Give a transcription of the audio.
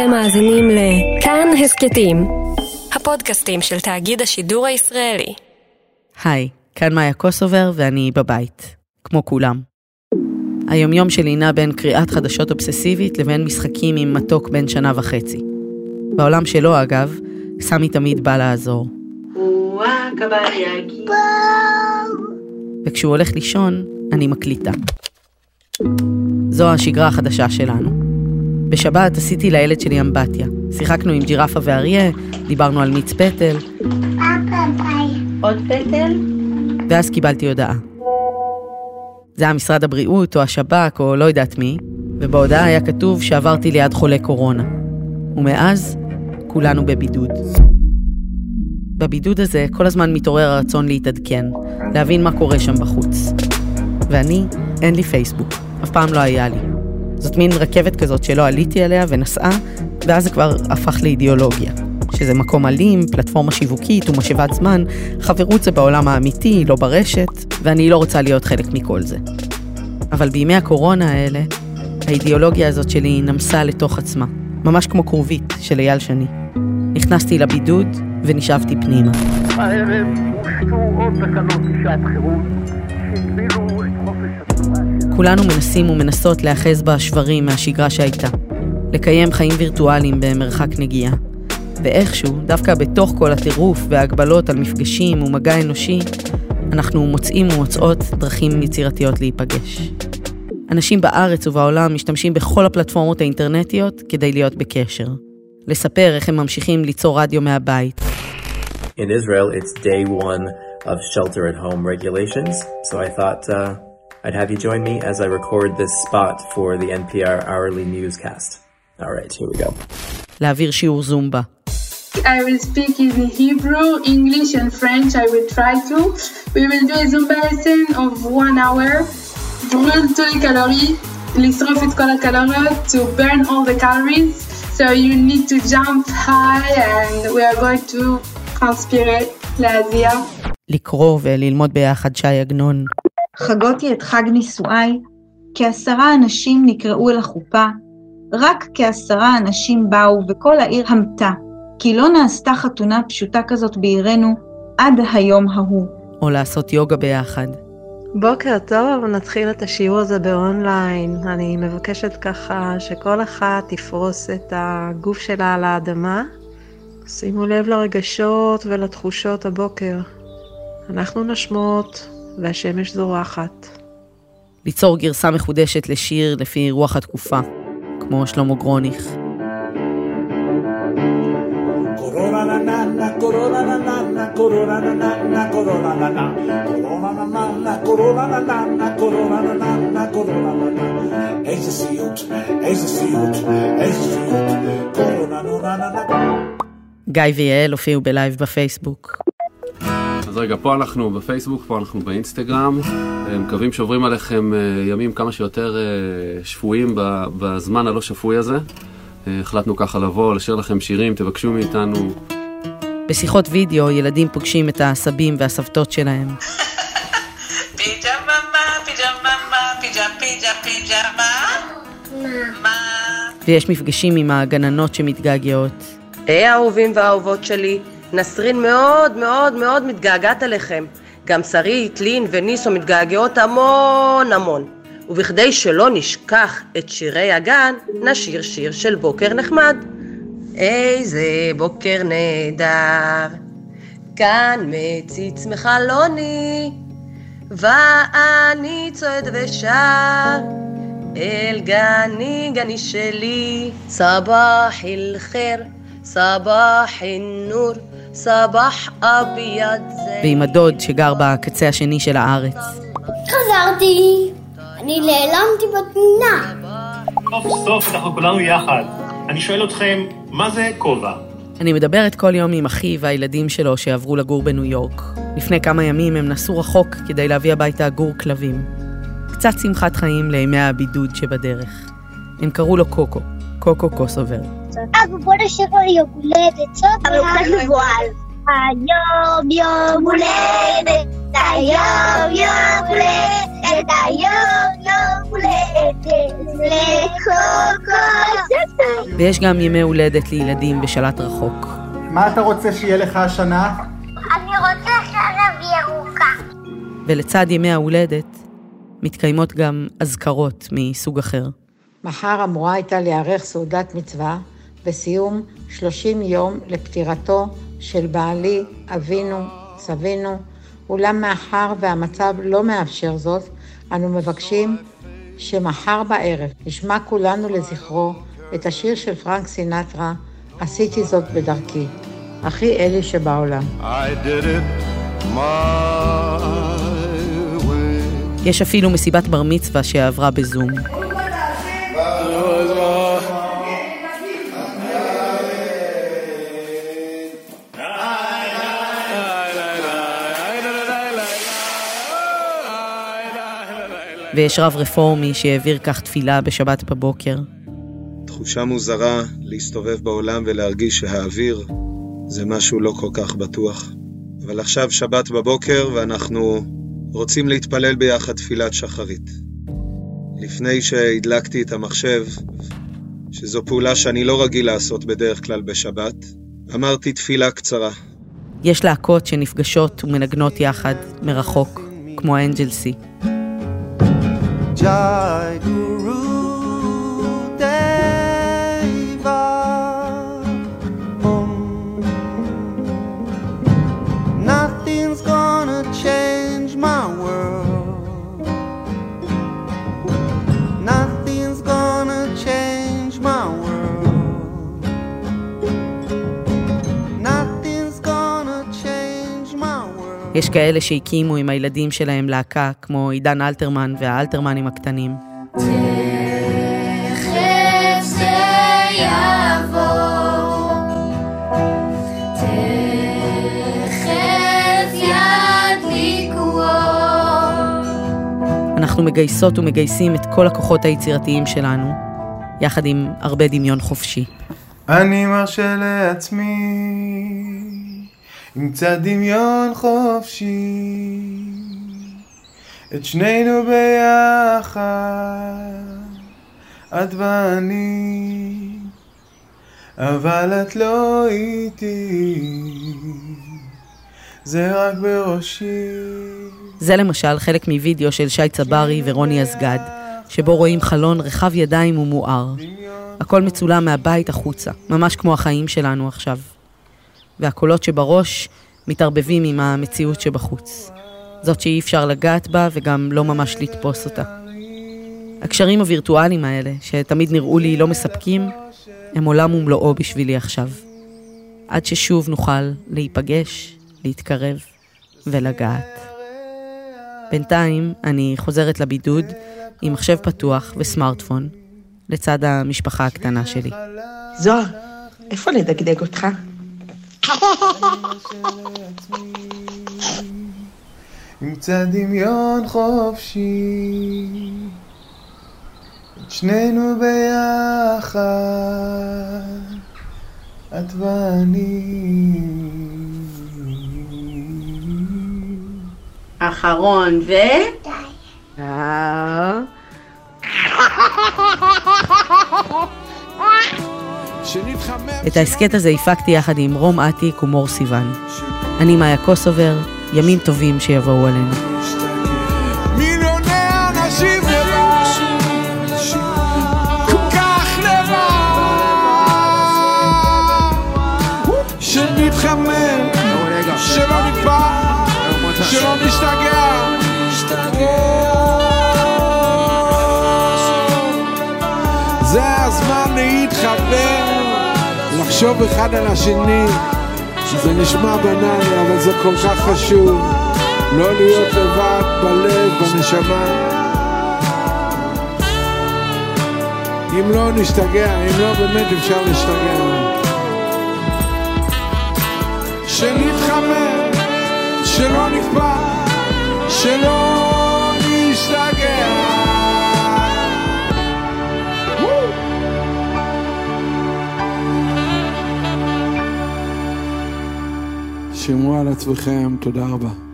אתם מאזינים לכאן הסכתים, הפודקאסטים של תאגיד השידור הישראלי. היי, כאן מאיה קוסובר ואני בבית, כמו כולם. היומיום שלי נע בין קריאת חדשות אובססיבית לבין משחקים עם מתוק בן שנה וחצי. בעולם שלו, אגב, סמי תמיד בא לעזור. וכשהוא הולך לישון, אני מקליטה. זו השגרה החדשה שלנו. בשבת עשיתי לילד שלי אמבטיה. שיחקנו עם ג'ירפה ואריה, דיברנו על מיץ פטל. עוד פטל? ואז קיבלתי הודעה. זה היה משרד הבריאות או השב"כ או לא יודעת מי, ובהודעה היה כתוב שעברתי ליד חולה קורונה. ומאז, כולנו בבידוד. בבידוד הזה כל הזמן מתעורר הרצון להתעדכן, להבין מה קורה שם בחוץ. ואני, אין לי פייסבוק, אף פעם לא היה לי. זאת מין רכבת כזאת שלא עליתי עליה ונסעה, ואז זה כבר הפך לאידיאולוגיה. שזה מקום אלים, פלטפורמה שיווקית ומשאבת זמן, חברות זה בעולם האמיתי, לא ברשת, ואני לא רוצה להיות חלק מכל זה. אבל בימי הקורונה האלה, האידיאולוגיה הזאת שלי נמסה לתוך עצמה, ממש כמו כרובית של אייל שני. נכנסתי לבידוד ונשאבתי פנימה. הערב הושתו עוד תקנות לשעת חירום שהגבילו את חופש התנועה של... כולנו מנסים ומנסות להיאחז בשברים מהשגרה שהייתה. לקיים חיים וירטואליים במרחק נגיעה. ואיכשהו, דווקא בתוך כל הטירוף וההגבלות על מפגשים ומגע אנושי, אנחנו מוצאים ומוצאות דרכים יצירתיות להיפגש. אנשים בארץ ובעולם משתמשים בכל הפלטפורמות האינטרנטיות כדי להיות בקשר. לספר איך הם ממשיכים ליצור רדיו מהבית, In Israel, it's day one of shelter at home regulations. So I thought uh, I'd have you join me as I record this spot for the NPR hourly newscast. All right, here we go. להעביר שיעור זומבה. I will speak in Hebrew, English, and French. I will try to. We will do a Zumba lesson of one hour. Brûle tous les calories, לשרוף את כל הקלוריות, to burn all the calories. So you need to jump high and we are going to transpire, להזיע. לקרוא וללמוד ביחד שי עגנון. חגותי את חג נישואיי, כעשרה אנשים נקראו אל החופה, רק כעשרה אנשים באו וכל העיר המתה, כי לא נעשתה חתונה פשוטה כזאת בעירנו עד היום ההוא. או לעשות יוגה ביחד. בוקר טוב, נתחיל את השיעור הזה באונליין. אני מבקשת ככה שכל אחת תפרוס את הגוף שלה על האדמה. שימו לב לרגשות ולתחושות הבוקר. אנחנו נשמות והשמש זורחת. ליצור גרסה מחודשת לשיר לפי רוח התקופה, כמו שלמה גרוניך. Corona na na na, corona na na na, corona na na na, corona na na, corona na na na, corona na na na, corona na na na, corona na na. איזה סיוט, איזה סיוט, איזה סיוט, קורונה נו na na na. גיא ויעל הופיעו בלייב בפייסבוק. אז רגע, פה אנחנו בפייסבוק, פה אנחנו באינסטגרם. אה, מקווים שעוברים עליכם אה, ימים כמה שיותר אה, שפויים בזמן הלא שפוי הזה. החלטנו ככה לבוא, לשיר לכם שירים, תבקשו מאיתנו. בשיחות וידאו ילדים פוגשים את הסבים והסבתות שלהם. ויש מפגשים עם הגננות שמתגעגעות. היי האהובים והאהובות שלי, נסרין מאוד מאוד מאוד מתגעגעת אליכם. גם שרית, לין וניסו מתגעגעות המון המון. ובכדי שלא נשכח את שירי הגן, נשיר שיר של בוקר נחמד. איזה בוקר נהדר, כאן מציץ מחלוני, ואני צועד ושר, אל גני גני שלי, סבח אל חיר, סבח אל נור, סבח אביד זה. ועם הדוד שגר בקצה השני של הארץ. חזרתי! אני נעלמתי בתמונה. סוף סוף אנחנו כולנו יחד. אני שואל אתכם, מה זה כובע? אני מדברת כל יום עם אחי והילדים שלו שעברו לגור בניו יורק. לפני כמה ימים הם נסעו רחוק כדי להביא הביתה גור כלבים. קצת שמחת חיים לימי הבידוד שבדרך. הם קראו לו קוקו, קוקו קוסובר. אבא בוא נשאיר לו יום הולדת, סוף אבל הוא קצת מבוהל. היום יום הולדת, היום יום הולדת, היום יום הולדת, לקוקו. ויש גם ימי הולדת לילדים בשלט רחוק. מה אתה רוצה שיהיה לך השנה? אני רוצה חרב ירוקה. ולצד ימי ההולדת מתקיימות גם אזכרות מסוג אחר. מחר אמורה הייתה להיערך סעודת מצווה בסיום 30 יום לפטירתו של בעלי, אבינו, סבינו, אולם מאחר והמצב לא מאפשר זאת, אנו מבקשים שמחר בערב נשמע כולנו לזכרו את השיר של פרנק סינטרה, עשיתי זאת בדרכי. הכי אלי שבעולם. I did it my way. יש אפילו מסיבת בר מצווה שעברה בזום. ויש רב רפורמי שהעביר כך תפילה בשבת בבוקר. תחושה מוזרה להסתובב בעולם ולהרגיש שהאוויר זה משהו לא כל כך בטוח. אבל עכשיו שבת בבוקר ואנחנו רוצים להתפלל ביחד תפילת שחרית. לפני שהדלקתי את המחשב, שזו פעולה שאני לא רגיל לעשות בדרך כלל בשבת, אמרתי תפילה קצרה. יש להקות שנפגשות ומנגנות יחד, מרחוק, כמו אנג'ל-סי. I do. יש כאלה שהקימו עם הילדים שלהם להקה, כמו עידן אלתרמן והאלתרמנים הקטנים. תכף זה יעבור, תכף ידליקו אור. אנחנו מגייסות ומגייסים את כל הכוחות היצירתיים שלנו, יחד עם הרבה דמיון חופשי. אני מרשה לעצמי קצת דמיון חופשי את שנינו ביחד, את ואני, אבל את לא איתי, זה רק בראשי. זה למשל חלק מווידאו של שי צברי ורוני אסגד, שבו רואים חלון רחב ידיים ומואר. הכל מצולם מהבית החוצה, ממש כמו החיים שלנו עכשיו. והקולות שבראש מתערבבים עם המציאות שבחוץ. זאת שאי אפשר לגעת בה וגם לא ממש לתפוס אותה. הקשרים הווירטואליים האלה, שתמיד נראו לי לא מספקים, הם עולם ומלואו בשבילי עכשיו. עד ששוב נוכל להיפגש, להתקרב ולגעת. בינתיים אני חוזרת לבידוד עם מחשב פתוח וסמארטפון, לצד המשפחה הקטנה שלי. זוהר, איפה לדגדג אותך? קצת דמיון חופשי, את שנינו ביחד, את ואני. אחרון ו... אה, את ההסכת הזה הפקתי יחד עם רום אטיק ומור סיוון. אני מאיה קוסובר, ימים טובים שיבואו עלינו. לחשוב אחד על השני. זה נשמע בנאלי, אבל זה כל כך חשוב. לא להיות לבד בלב, בנשמה. אם לא נשתגע, אם לא באמת אפשר להשתגע. שנתחמם, שלא נקבע, שלא שמרו על עצמכם, תודה רבה.